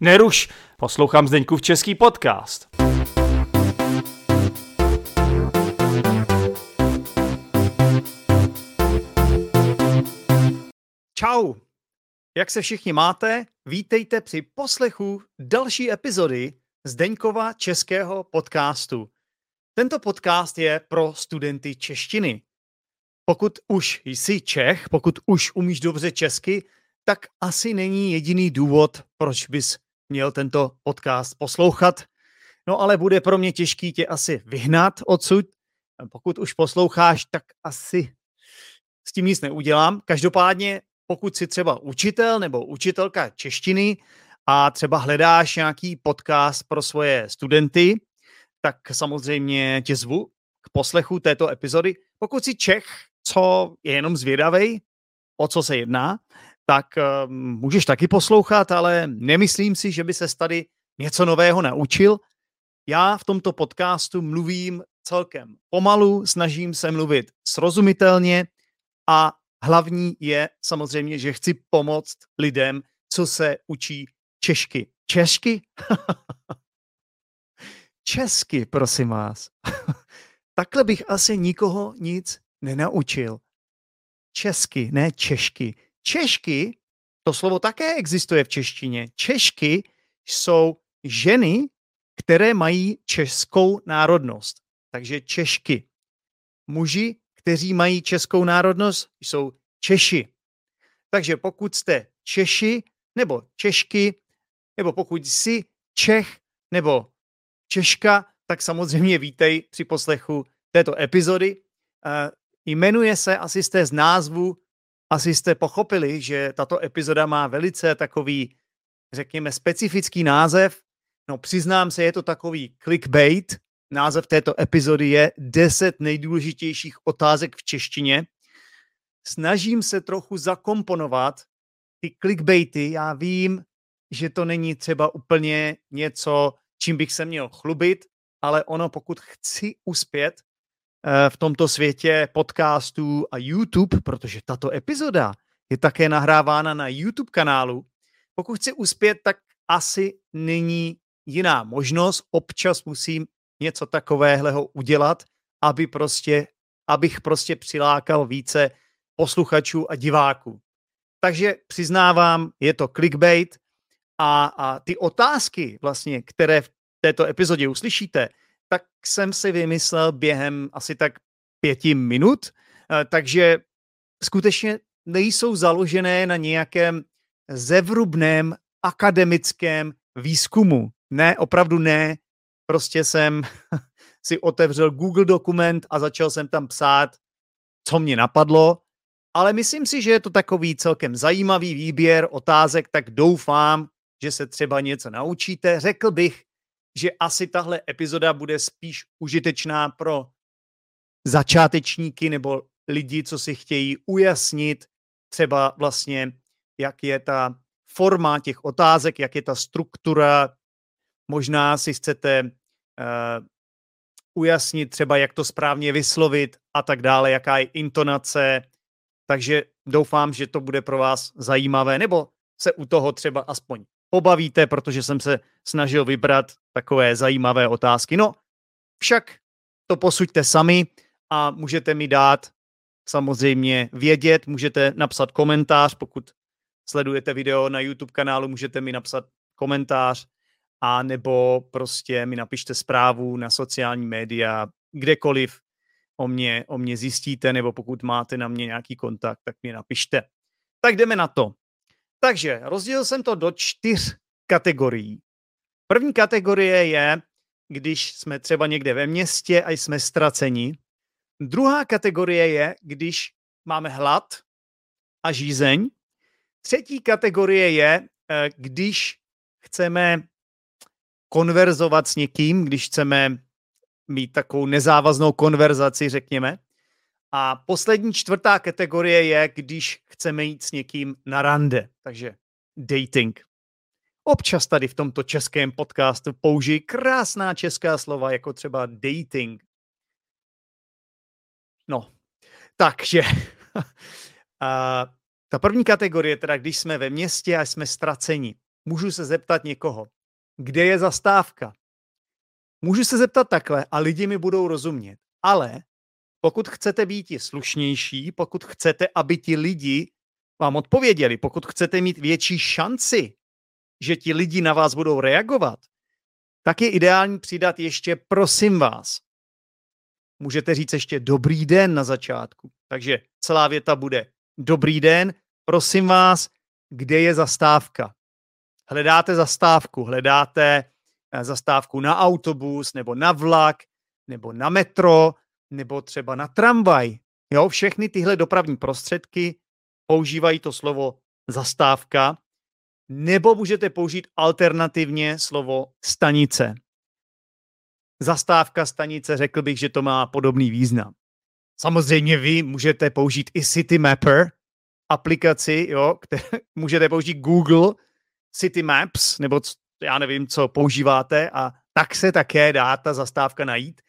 Neruš, poslouchám v český podcast. Čau! Jak se všichni máte? Vítejte při poslechu další epizody Zdeňkova českého podcastu. Tento podcast je pro studenty češtiny. Pokud už jsi Čech, pokud už umíš dobře česky, tak asi není jediný důvod, proč bys měl tento podcast poslouchat. No ale bude pro mě těžký tě asi vyhnat odsud. Pokud už posloucháš, tak asi s tím nic neudělám. Každopádně, pokud jsi třeba učitel nebo učitelka češtiny a třeba hledáš nějaký podcast pro svoje studenty, tak samozřejmě tě zvu k poslechu této epizody. Pokud jsi Čech, co je jenom zvědavej, o co se jedná, tak uh, můžeš taky poslouchat, ale nemyslím si, že by se tady něco nového naučil. Já v tomto podcastu mluvím celkem pomalu, snažím se mluvit srozumitelně a hlavní je samozřejmě, že chci pomoct lidem, co se učí češky. Češky? Česky, prosím vás. Takhle bych asi nikoho nic nenaučil. Česky, ne češky. Češky, to slovo také existuje v češtině. Češky jsou ženy, které mají českou národnost. Takže Češky. Muži, kteří mají českou národnost, jsou Češi. Takže pokud jste Češi nebo Češky, nebo pokud jsi Čech nebo Češka, tak samozřejmě vítej při poslechu této epizody. Uh, jmenuje se, asi jste z názvu asi jste pochopili, že tato epizoda má velice takový, řekněme, specifický název. No přiznám se, je to takový clickbait. Název této epizody je 10 nejdůležitějších otázek v češtině. Snažím se trochu zakomponovat ty clickbaity. Já vím, že to není třeba úplně něco, čím bych se měl chlubit, ale ono, pokud chci uspět, v tomto světě podcastů a YouTube, protože tato epizoda je také nahrávána na YouTube kanálu. Pokud chci uspět, tak asi není jiná možnost. Občas musím něco takového udělat, aby prostě, abych prostě přilákal více posluchačů a diváků. Takže přiznávám, je to clickbait a, a ty otázky, vlastně, které v této epizodě uslyšíte, tak jsem si vymyslel během asi tak pěti minut, eh, takže skutečně nejsou založené na nějakém zevrubném akademickém výzkumu. Ne, opravdu ne. Prostě jsem si otevřel Google dokument a začal jsem tam psát, co mě napadlo, ale myslím si, že je to takový celkem zajímavý výběr otázek, tak doufám, že se třeba něco naučíte. Řekl bych, že asi tahle epizoda bude spíš užitečná pro začátečníky nebo lidi, co si chtějí ujasnit třeba vlastně, jak je ta forma těch otázek, jak je ta struktura. Možná si chcete uh, ujasnit třeba, jak to správně vyslovit a tak dále, jaká je intonace. Takže doufám, že to bude pro vás zajímavé, nebo se u toho třeba aspoň pobavíte, protože jsem se snažil vybrat takové zajímavé otázky. No, však to posuďte sami a můžete mi dát samozřejmě vědět, můžete napsat komentář, pokud sledujete video na YouTube kanálu, můžete mi napsat komentář a nebo prostě mi napište zprávu na sociální média, kdekoliv o mě, o mě zjistíte, nebo pokud máte na mě nějaký kontakt, tak mi napište. Tak jdeme na to. Takže rozdělil jsem to do čtyř kategorií. První kategorie je, když jsme třeba někde ve městě a jsme ztraceni. Druhá kategorie je, když máme hlad a žízeň. Třetí kategorie je, eh, když chceme konverzovat s někým, když chceme mít takovou nezávaznou konverzaci, řekněme. A poslední čtvrtá kategorie je, když chceme jít s někým na rande, takže dating. Občas tady v tomto českém podcastu použijí krásná česká slova, jako třeba dating. No, takže a ta první kategorie, teda když jsme ve městě a jsme ztraceni. můžu se zeptat někoho, kde je zastávka. Můžu se zeptat takhle a lidi mi budou rozumět. Ale pokud chcete být slušnější, pokud chcete, aby ti lidi vám odpověděli, pokud chcete mít větší šanci, že ti lidi na vás budou reagovat, tak je ideální přidat ještě prosím vás. Můžete říct ještě dobrý den na začátku. Takže celá věta bude dobrý den, prosím vás, kde je zastávka? Hledáte zastávku, hledáte eh, zastávku na autobus, nebo na vlak, nebo na metro, nebo třeba na tramvaj. Jo, všechny tyhle dopravní prostředky používají to slovo zastávka, nebo můžete použít alternativně slovo stanice. Zastávka stanice, řekl bych, že to má podobný význam. Samozřejmě vy můžete použít i City Mapper, aplikaci, jo, které, můžete použít Google City Maps, nebo já nevím, co používáte a tak se také dá ta zastávka najít,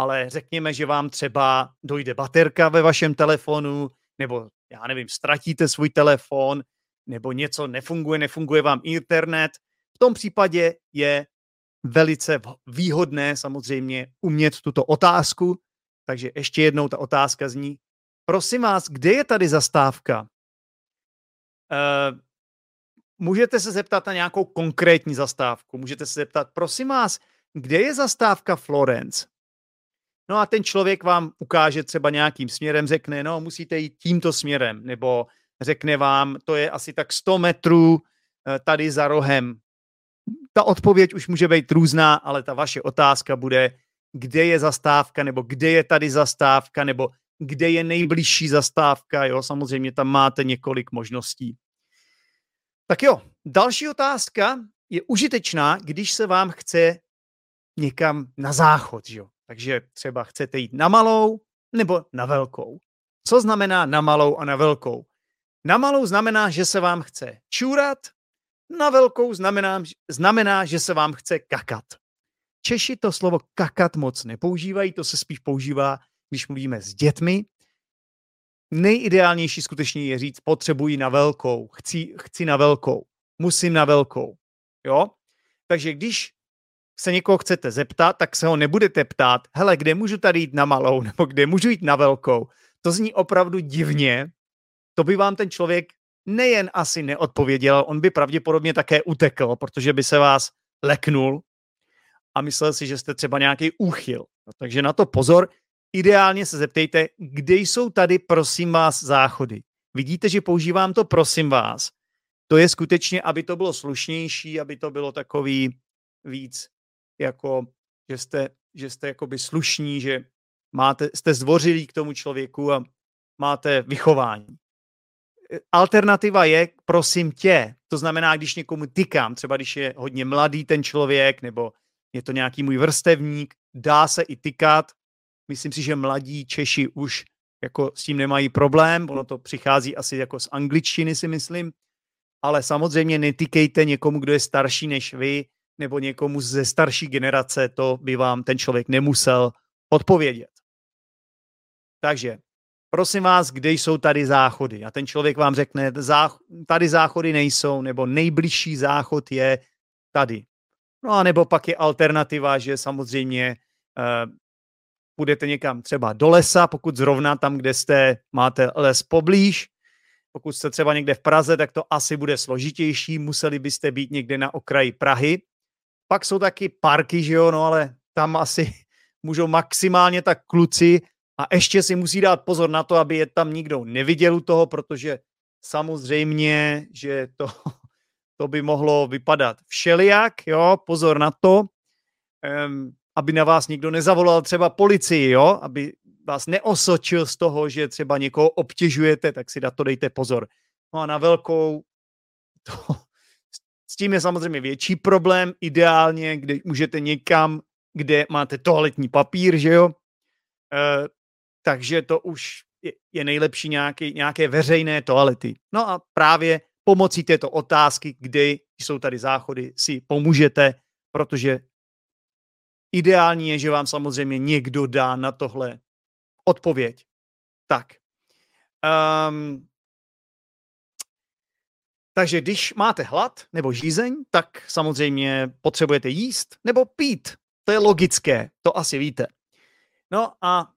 ale řekněme, že vám třeba dojde baterka ve vašem telefonu, nebo já nevím, ztratíte svůj telefon, nebo něco nefunguje, nefunguje vám internet. V tom případě je velice výhodné samozřejmě umět tuto otázku. Takže ještě jednou ta otázka zní, prosím vás, kde je tady zastávka? Uh, můžete se zeptat na nějakou konkrétní zastávku. Můžete se zeptat, prosím vás, kde je zastávka Florence? No a ten člověk vám ukáže třeba nějakým směrem, řekne, no musíte jít tímto směrem, nebo řekne vám, to je asi tak 100 metrů eh, tady za rohem. Ta odpověď už může být různá, ale ta vaše otázka bude, kde je zastávka, nebo kde je tady zastávka, nebo kde je nejbližší zastávka, jo, samozřejmě tam máte několik možností. Tak jo, další otázka je užitečná, když se vám chce někam na záchod, jo. Takže třeba chcete jít na malou nebo na velkou. Co znamená na malou a na velkou? Na malou znamená, že se vám chce čůrat, na velkou znamená, znamená, že se vám chce kakat. Češi to slovo kakat moc nepoužívají, to se spíš používá, když mluvíme s dětmi. Nejideálnější skutečně je říct, potřebuji na velkou, chci, chci na velkou, musím na velkou. Jo? Takže když se někoho chcete zeptat, tak se ho nebudete ptát, hele, kde můžu tady jít na malou, nebo kde můžu jít na velkou. To zní opravdu divně, to by vám ten člověk nejen asi neodpověděl, on by pravděpodobně také utekl, protože by se vás leknul a myslel si, že jste třeba nějaký úchyl. No, takže na to pozor. Ideálně se zeptejte, kde jsou tady, prosím vás, záchody. Vidíte, že používám to, prosím vás. To je skutečně, aby to bylo slušnější, aby to bylo takový víc, jako, že jste, že jste jakoby slušní, že máte, jste zdvořilí k tomu člověku a máte vychování. Alternativa je, prosím tě, to znamená, když někomu tykám, třeba když je hodně mladý ten člověk, nebo je to nějaký můj vrstevník, dá se i tykat. Myslím si, že mladí Češi už jako s tím nemají problém, ono to přichází asi jako z angličtiny, si myslím, ale samozřejmě netykejte někomu, kdo je starší než vy, nebo někomu ze starší generace, to by vám ten člověk nemusel odpovědět. Takže prosím vás, kde jsou tady záchody? A ten člověk vám řekne, tady záchody nejsou, nebo nejbližší záchod je tady. No a nebo pak je alternativa, že samozřejmě uh, půjdete někam třeba do lesa, pokud zrovna tam, kde jste, máte les poblíž. Pokud jste třeba někde v Praze, tak to asi bude složitější, museli byste být někde na okraji Prahy. Pak jsou taky parky, že jo, no ale tam asi můžou maximálně tak kluci a ještě si musí dát pozor na to, aby je tam nikdo neviděl u toho, protože samozřejmě, že to, to by mohlo vypadat všelijak, jo, pozor na to, um, aby na vás nikdo nezavolal třeba policii, jo, aby vás neosočil z toho, že třeba někoho obtěžujete, tak si na to dejte pozor. No a na velkou, to, tím je samozřejmě větší problém, ideálně, kde můžete někam, kde máte toaletní papír, že jo, e, takže to už je, je nejlepší nějaký, nějaké veřejné toalety. No a právě pomocí této otázky, kde jsou tady záchody, si pomůžete, protože ideální je, že vám samozřejmě někdo dá na tohle odpověď. Tak. Um, Takže když máte hlad nebo žízeň, tak samozřejmě potřebujete jíst nebo pít. To je logické, to asi víte. No a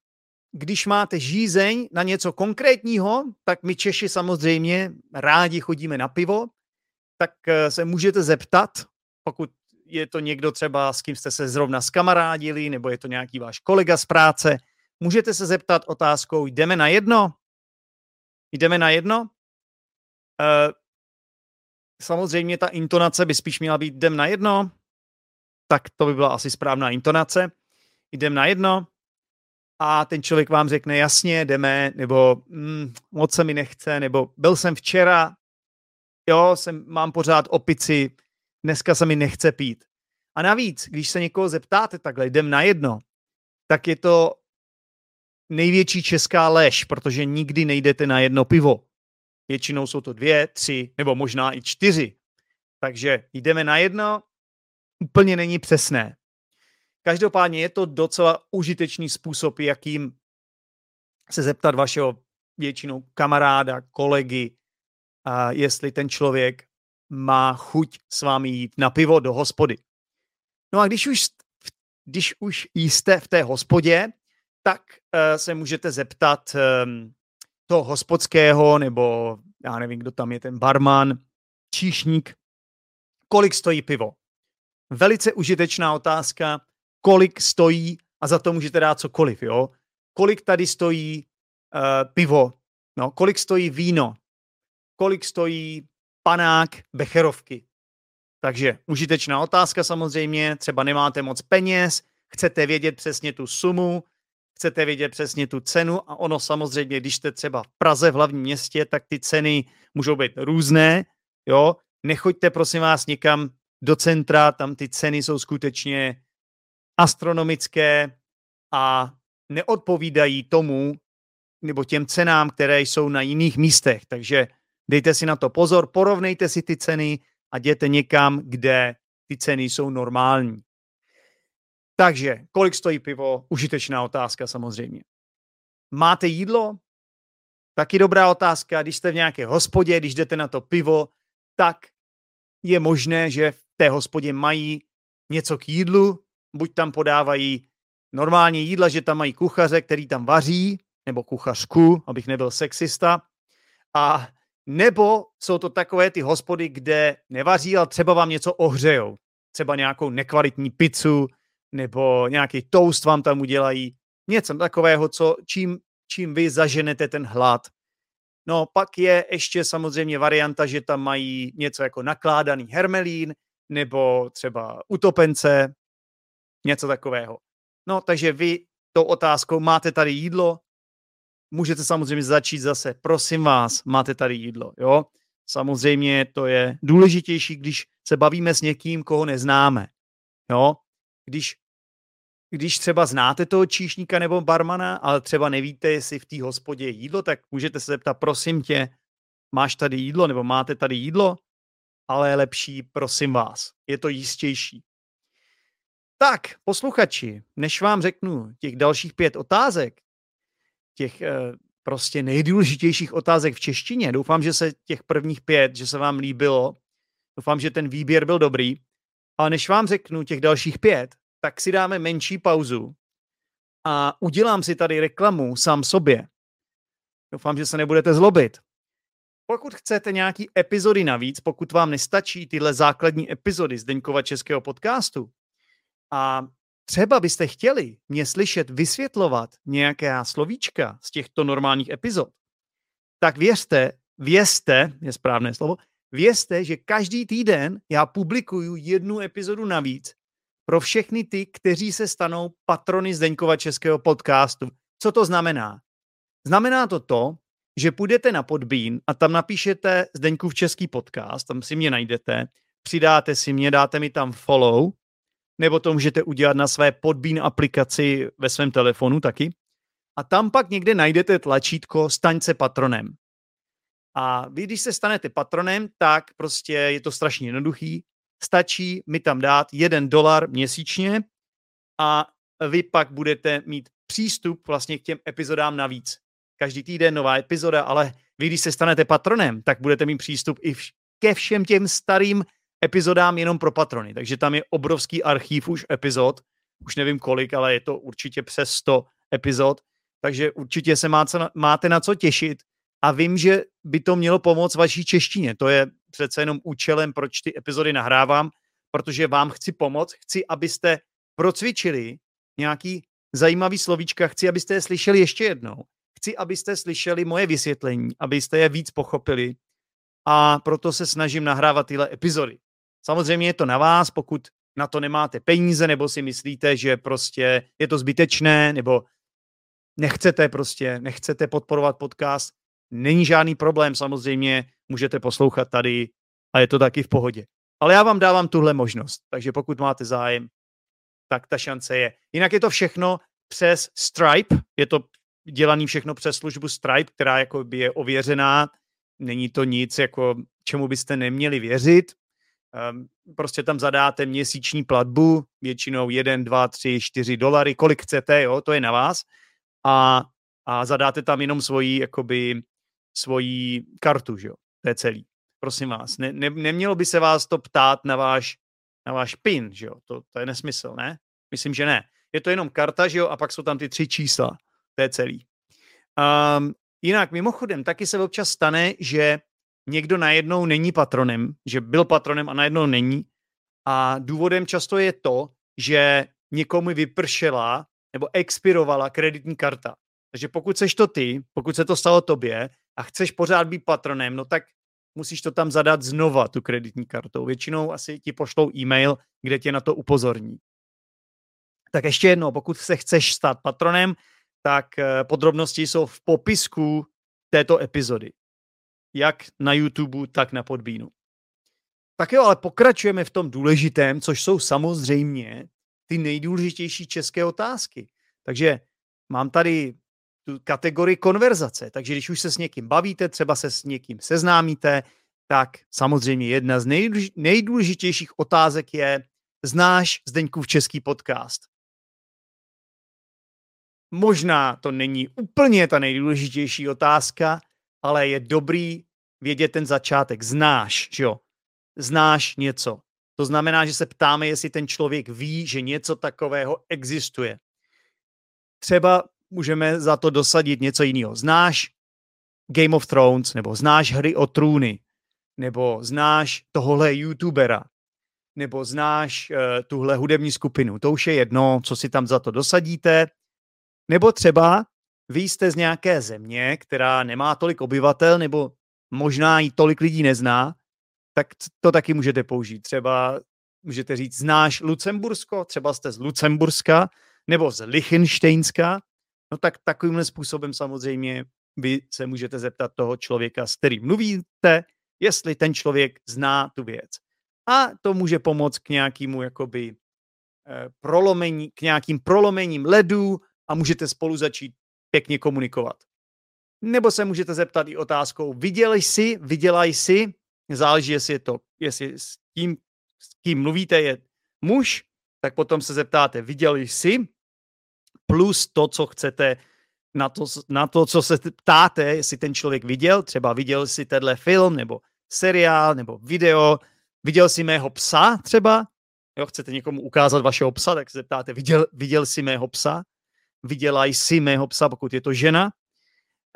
když máte žízeň na něco konkrétního, tak my Češi samozřejmě rádi chodíme na pivo, tak eh, se můžete zeptat, pokud je to někdo třeba, s kým jste se zrovna skamarádili, nebo je to nějaký váš kolega z práce, můžete se zeptat otázkou, jdeme na jedno? Jdeme na jedno? Samozřejmě ta intonace by spíš měla být jdem na jedno, tak to by byla asi správná intonace. Jdem na jedno a ten člověk vám řekne jasně, jdeme, nebo mm, moc se mi nechce, nebo byl jsem včera, jo, jsem, mám pořád opici, dneska se mi nechce pít. A navíc, když se někoho zeptáte takhle, jdem na jedno, tak je to největší česká lež, protože nikdy nejdete na jedno pivo. Většinou jsou to dvě, tři nebo možná i čtyři. Takže jdeme na jedno, úplně není přesné. Každopádně je to docela užitečný způsob, jakým se zeptat vašeho většinou kamaráda, kolegy, a jestli ten člověk má chuť s vámi jít na pivo do hospody. No a když už, když už jste v té hospodě, tak uh, se můžete zeptat um, toho hospodského, nebo já nevím, kdo tam je ten barman, číšník, kolik stojí pivo. Velice užitečná otázka, kolik stojí, a za to můžete dát cokoliv, jo. Kolik tady stojí uh, pivo, no, kolik stojí víno, kolik stojí panák becherovky. Takže užitečná otázka samozřejmě, třeba nemáte moc peněz, chcete vědět přesně tu sumu, chcete vědět přesně tu cenu a ono samozřejmě, když jste třeba v Praze, v hlavním městě, tak ty ceny můžou být různé, jo. Nechoďte prosím vás někam do centra, tam ty ceny jsou skutečně astronomické a neodpovídají tomu, nebo těm cenám, které jsou na jiných místech. Takže dejte si na to pozor, porovnejte si ty ceny a jděte někam, kde ty ceny jsou normální. Takže, kolik stojí pivo? Užitečná otázka samozřejmě. Máte jídlo? Taky dobrá otázka. Když jste v nějaké hospodě, když jdete na to pivo, tak je možné, že v té hospodě mají něco k jídlu, buď tam podávají normálně jídla, že tam mají kuchaře, který tam vaří, nebo kuchařku, abych nebyl sexista, a nebo jsou to takové ty hospody, kde nevaří, ale třeba vám něco ohřejou. Třeba nějakou nekvalitní pizzu, nebo nějaký toast vám tam udělají. Něco takového, co, čím, čím vy zaženete ten hlad. No pak je ještě samozřejmě varianta, že tam mají něco jako nakládaný hermelín, nebo třeba utopence, něco takového. No, takže vy tou otázkou, máte tady jídlo? Můžete samozřejmě začít zase, prosím vás, máte tady jídlo, jo? Samozřejmě to je důležitější, když se bavíme s někým, koho neznáme, jo? Když, když třeba znáte toho číšníka nebo barmana, ale třeba nevíte, jestli v té hospodě je jídlo, tak můžete se zeptat, prosím tě, máš tady jídlo nebo máte tady jídlo? Ale je lepší, prosím vás, je to jistější. Tak, posluchači, než vám řeknu těch dalších pět otázek, těch eh, prostě nejdůležitějších otázek v češtině, doufám, že se těch prvních pět, že se vám líbilo, doufám, že ten výběr byl dobrý, ale než vám řeknu těch dalších pět, tak si dáme menší pauzu a udělám si tady reklamu sám sobě. Doufám, že se nebudete zlobit. Pokud chcete nějaký epizody navíc, pokud vám nestačí tyhle základní epizody z Deňkova českého podcastu, a třeba byste chtěli mě slyšet vysvětlovat nějaké slovíčka z těchto normálních epizod, tak věřte, vězte, je správné slovo, vězte, že každý týden já publikuju jednu epizodu navíc pro všechny ty, kteří se stanou patrony Zdeňkova českého podcastu. Co to znamená? Znamená to to, že půjdete na Podbín a tam napíšete Zdeňkův český podcast, tam si mě najdete, přidáte si mě, dáte mi tam follow nebo to můžete udělat na své Podbean aplikaci ve svém telefonu taky. A tam pak někde najdete tlačítko Staň se patronem. A vy, když se stanete patronem, tak prostě je to strašně jednoduchý. Stačí mi tam dát jeden dolar měsíčně a vy pak budete mít přístup vlastně k těm epizodám navíc. Každý týden nová epizoda, ale vy, když se stanete patronem, tak budete mít přístup i ke všem těm starým epizodám jenom pro patrony. Takže tam je obrovský archív už epizod, už nevím kolik, ale je to určitě přes 100 epizod, takže určitě se máte na co těšit a vím, že by to mělo pomoct vaší češtině. To je přece jenom účelem, proč ty epizody nahrávám, protože vám chci pomoct, chci, abyste procvičili nějaký zajímavý slovíčka, chci, abyste je slyšeli ještě jednou. Chci, abyste slyšeli moje vysvětlení, abyste je víc pochopili a proto se snažím nahrávat tyhle epizody. Samozřejmě je to na vás, pokud na to nemáte peníze, nebo si myslíte, že prostě je to zbytečné, nebo nechcete prostě, nechcete podporovat podcast, není žádný problém, samozřejmě můžete poslouchat tady a je to taky v pohodě. Ale já vám dávám tuhle možnost, takže pokud máte zájem, tak ta šance je. Jinak je to všechno přes Stripe, je to dělaný všechno přes službu Stripe, která jako by je ověřená, není to nic, jako čemu byste neměli věřit. Um, prostě tam zadáte měsíční platbu, většinou 1, 2, 3, 4 dolary, kolik chcete, jo, to je na vás. A, a zadáte tam jenom svoji, jakoby, svoji kartu, že jo, to je celý. Prosím vás, ne, ne, nemělo by se vás to ptát na váš, na váš PIN, že jo, to, to je nesmysl, ne? Myslím, že ne. Je to jenom karta, že jo, a pak jsou tam ty tři čísla, to je celý. Um, jinak, mimochodem, taky se občas stane, že někdo najednou není patronem, že byl patronem a najednou není. A důvodem často je to, že někomu vypršela nebo expirovala kreditní karta. Takže pokud seš to ty, pokud se to stalo tobě a chceš pořád být patronem, no tak musíš to tam zadat znova, tu kreditní kartou. Většinou asi ti pošlou e-mail, kde tě na to upozorní. Tak ještě jednou, pokud se chceš stát patronem, tak eh, podrobnosti jsou v popisku této epizody jak na YouTube, tak na Podbínu. Tak jo, ale pokračujeme v tom důležitém, což jsou samozřejmě ty nejdůležitější české otázky. Takže mám tady tu kategorii konverzace, takže když už se s někým bavíte, třeba se s někým seznámíte, tak samozřejmě jedna z nejdůležitějších otázek je, znáš Zdeňkův český podcast? Možná to není úplně ta nejdůležitější otázka, ale je dobrý vědět ten začátek. Znáš, že jo? Znáš něco. To znamená, že se ptáme, jestli ten člověk ví, že něco takového existuje. Třeba můžeme za to dosadit něco jiného. Znáš Game of Thrones, nebo znáš hry o trůny, nebo znáš tohle youtubera, nebo znáš uh, tuhle hudební skupinu. To už je jedno, co si tam za to dosadíte. Nebo třeba vy jste z nějaké země, která nemá tolik obyvatel, nebo možná ji tolik lidí nezná, tak to taky můžete použít. Třeba můžete říct, znáš Lucembursko, třeba jste z Lucemburska, nebo z Lichtensteinska, no tak takovýmhle způsobem samozřejmě vy se můžete zeptat toho člověka, s kterým mluvíte, jestli ten člověk zná tu věc. A to může pomoct k nějakému jakoby eh, prolomení, k nějakým prolomením ledů a můžete spolu začít pěkně komunikovat. Nebo se můžete zeptat i otázkou, viděl jsi, viděla jsi, záleží, jestli je to, jestli s tím, s kým mluvíte, je muž, tak potom se zeptáte, viděl jsi, plus to, co chcete, na to, na to, co se ptáte, jestli ten člověk viděl, třeba viděl si tenhle film, nebo seriál, nebo video, viděl jsi mého psa třeba, jo, chcete někomu ukázat vašeho psa, tak se zeptáte, viděl, viděl jsi mého psa, viděla jsi mého psa, pokud je to žena,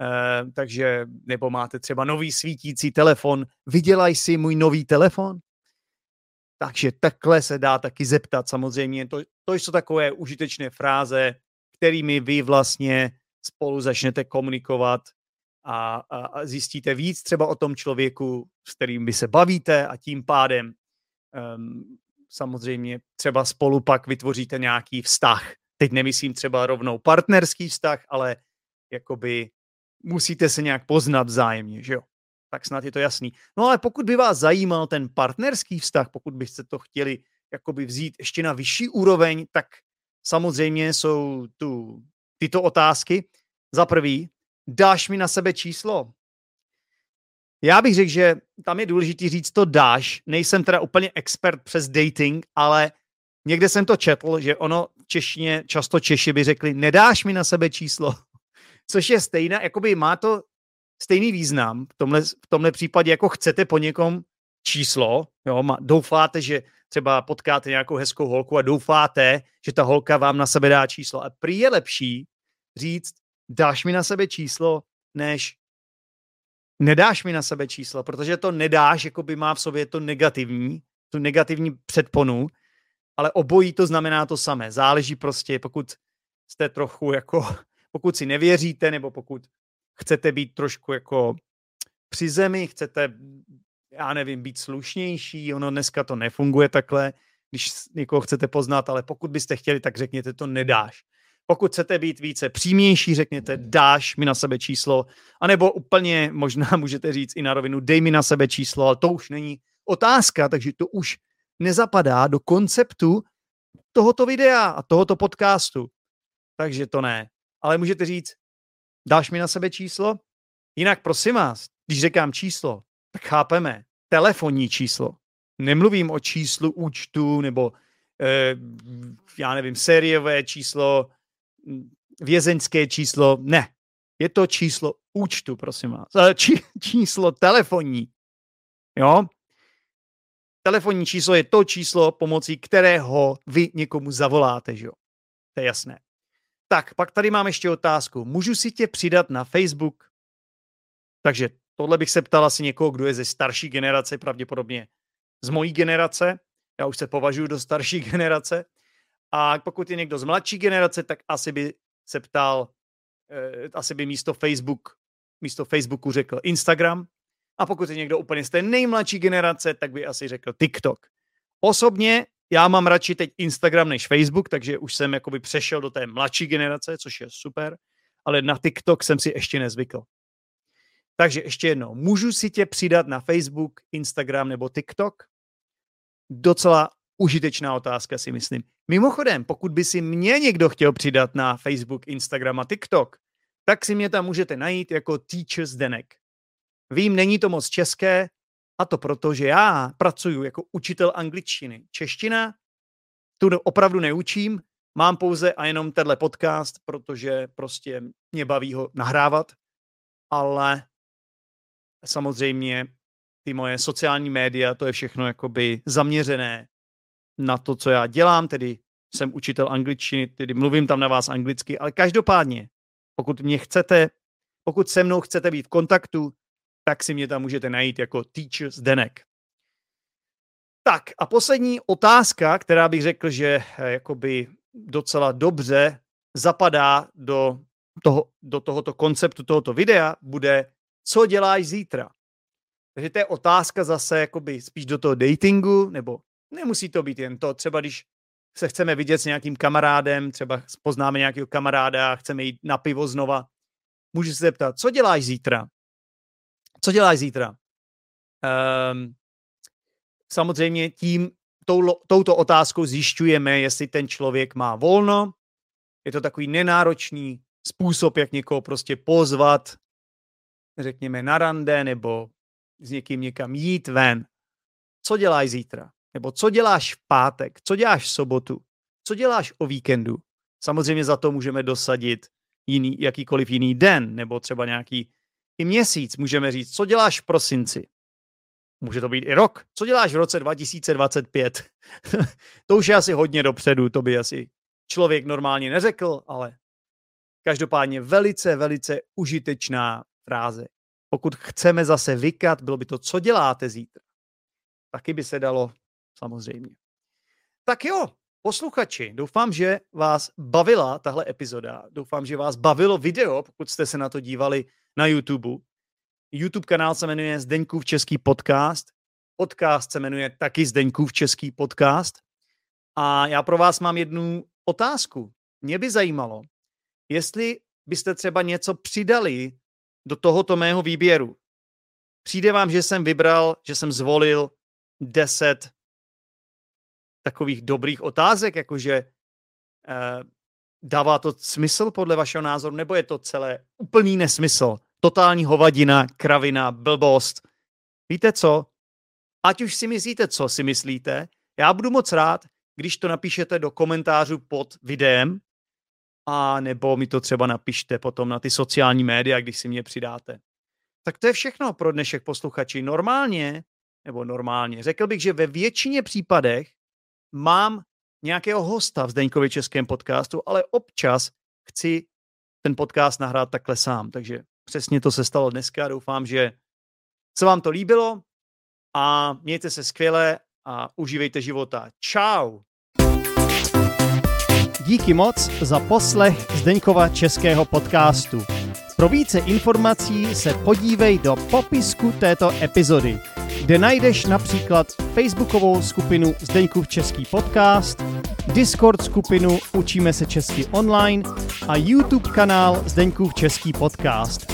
Uh, takže, nebo máte třeba nový svítící telefon, vydělaj si můj nový telefon? Takže takhle se dá taky zeptat. Samozřejmě. To, to jsou takové užitečné fráze, kterými vy vlastně spolu začnete komunikovat a, a, a zjistíte víc třeba o tom člověku, s kterým vy se bavíte a tím pádem um, samozřejmě třeba spolu pak vytvoříte nějaký vztah. Teď nemyslím třeba rovnou partnerský vztah, ale jakoby musíte se nějak poznat vzájemně, že jo? Tak snad je to jasný. No ale pokud by vás zajímal ten partnerský vztah, pokud byste to chtěli jakoby vzít ještě na vyšší úroveň, tak samozřejmě jsou tu tyto otázky. Za prvý, dáš mi na sebe číslo? Já bych řekl, že tam je důležité říct to dáš. Nejsem teda úplně expert přes dating, ale někde jsem to četl, že ono v češtině, často Češi by řekli, nedáš mi na sebe číslo což je stejná, jakoby má to stejný význam v tomhle, v tomhle případě, jako chcete po někom číslo, jo, doufáte, že třeba potkáte nějakou hezkou holku a doufáte, že ta holka vám na sebe dá číslo. A prý je lepší říct, dáš mi na sebe číslo, než nedáš mi na sebe číslo, protože to nedáš, jako by má v sobě to negativní, tu negativní předponu, ale obojí to znamená to samé. Záleží prostě, pokud jste trochu jako, pokud si nevěříte, nebo pokud chcete být trošku jako při zemi, chcete, já nevím, být slušnější, ono dneska to nefunguje takhle, když někoho chcete poznat, ale pokud byste chtěli, tak řekněte, to nedáš. Pokud chcete být více přímější, řekněte, dáš mi na sebe číslo, anebo úplně možná můžete říct i na rovinu, dej mi na sebe číslo, ale to už není otázka, takže to už nezapadá do konceptu tohoto videa a tohoto podcastu. Takže to ne. Ale můžete říct, dáš mi na sebe číslo? Jinak prosím vás, když řekám číslo, tak chápeme, telefonní číslo. Nemluvím o číslu účtu nebo eh, já nevím, sériové číslo, vězeňské číslo. Ne, je to číslo účtu, prosím vás. Či, číslo telefonní. Jo? Telefonní číslo je to číslo, pomocí kterého vy někomu zavoláte, že jo? To je jasné. Tak, pak tady mám ještě otázku. Můžu si tě přidat na Facebook? Takže tohle bych se ptal asi někoho, kdo je ze starší generace, pravděpodobně z mojí generace. Já už se považuji do starší generace. A pokud je někdo z mladší generace, tak asi by se ptal, eh, asi by místo Facebook, místo Facebooku řekl Instagram. A pokud je někdo úplně z té nejmladší generace, tak by asi řekl TikTok. Osobně já mám radši teď Instagram než Facebook, takže už jsem jakoby přešel do té mladší generace, což je super, ale na TikTok jsem si ještě nezvykl. Takže ještě jednou, můžu si tě přidat na Facebook, Instagram nebo TikTok? Docela užitečná otázka si myslím. Mimochodem, pokud by si mě někdo chtěl přidat na Facebook, Instagram a TikTok, tak si mě tam můžete najít jako Teachers Denek. Vím, není to moc české, a to proto, že já pracuji jako učitel angličtiny. Čeština tu opravdu neučím, mám pouze a jenom tenhle podcast, protože prostě mě baví ho nahrávat, ale samozřejmě ty moje sociální média, to je všechno jakoby zaměřené na to, co já dělám, tedy jsem učitel angličtiny, tedy mluvím tam na vás anglicky, ale každopádně, pokud mě chcete, pokud se mnou chcete být v kontaktu, tak si mě tam můžete najít jako Teacher Zdenek. Tak a poslední otázka, která bych řekl, že eh, jakoby docela dobře zapadá do, toho, do tohoto konceptu tohoto videa, bude, co děláš zítra? Takže to je otázka zase jakoby spíš do toho datingu, nebo nemusí to být jen to, třeba když se chceme vidět s nějakým kamarádem, třeba poznáme nějakého kamaráda a chceme jít na pivo znova, můžu se zeptat, co děláš zítra? Co děláš zítra? Um, samozřejmě tím, tou, touto otázkou zjišťujeme, jestli ten člověk má volno. Je to takový nenáročný způsob, jak někoho prostě pozvat, řekněme, na rande nebo s někým někam jít ven. Co děláš zítra? Nebo co děláš v pátek? Co děláš v sobotu? Co děláš o víkendu? Samozřejmě za to můžeme dosadit jiný, jakýkoliv jiný den, nebo třeba nějaký i měsíc můžeme říct, co děláš v prosinci. Může to být i rok. Co děláš v roce 2025? to už je asi hodně dopředu, to by asi člověk normálně neřekl, ale každopádně velice, velice užitečná fráze. Pokud chceme zase vykat, bylo by to, co děláte zítra. Taky by se dalo, samozřejmě. Tak jo, posluchači, doufám, že vás bavila tahle epizoda. Doufám, že vás bavilo video, pokud jste se na to dívali na YouTube. YouTube kanál se jmenuje Zdeňkův český podcast. Podcast se jmenuje taky Zdeňkův český podcast. A já pro vás mám jednu otázku. Mě by zajímalo, jestli byste třeba něco přidali do tohoto mého výběru. Přijde vám, že jsem vybral, že jsem zvolil 10 takových dobrých otázek, jakože eh, dává to smysl podle vašeho názoru, nebo je to celé úplný nesmysl? totální hovadina, kravina, blbost. Víte co? Ať už si myslíte, co si myslíte, já budu moc rád, když to napíšete do komentářů pod videem, a nebo mi to třeba napište potom na ty sociální média, když si mě přidáte. Tak to je všechno pro dnešek posluchači. Normálně nebo normálně. Řekl bych, že ve většině případech mám nějakého hosta v Zdeňkově českém podcastu, ale občas chci ten podcast nahrát takhle sám. Takže přesně to se stalo dneska. Doufám, že se vám to líbilo a mějte se skvěle a užívejte života. Ciao! Díky moc za poslech Zdeňkova českého podcastu. Pro více informací se podívej do popisku této epizody, kde najdeš například facebookovou skupinu Zdeňkův český podcast, Discord skupinu Učíme se česky online a YouTube kanál Zdeňkův český podcast.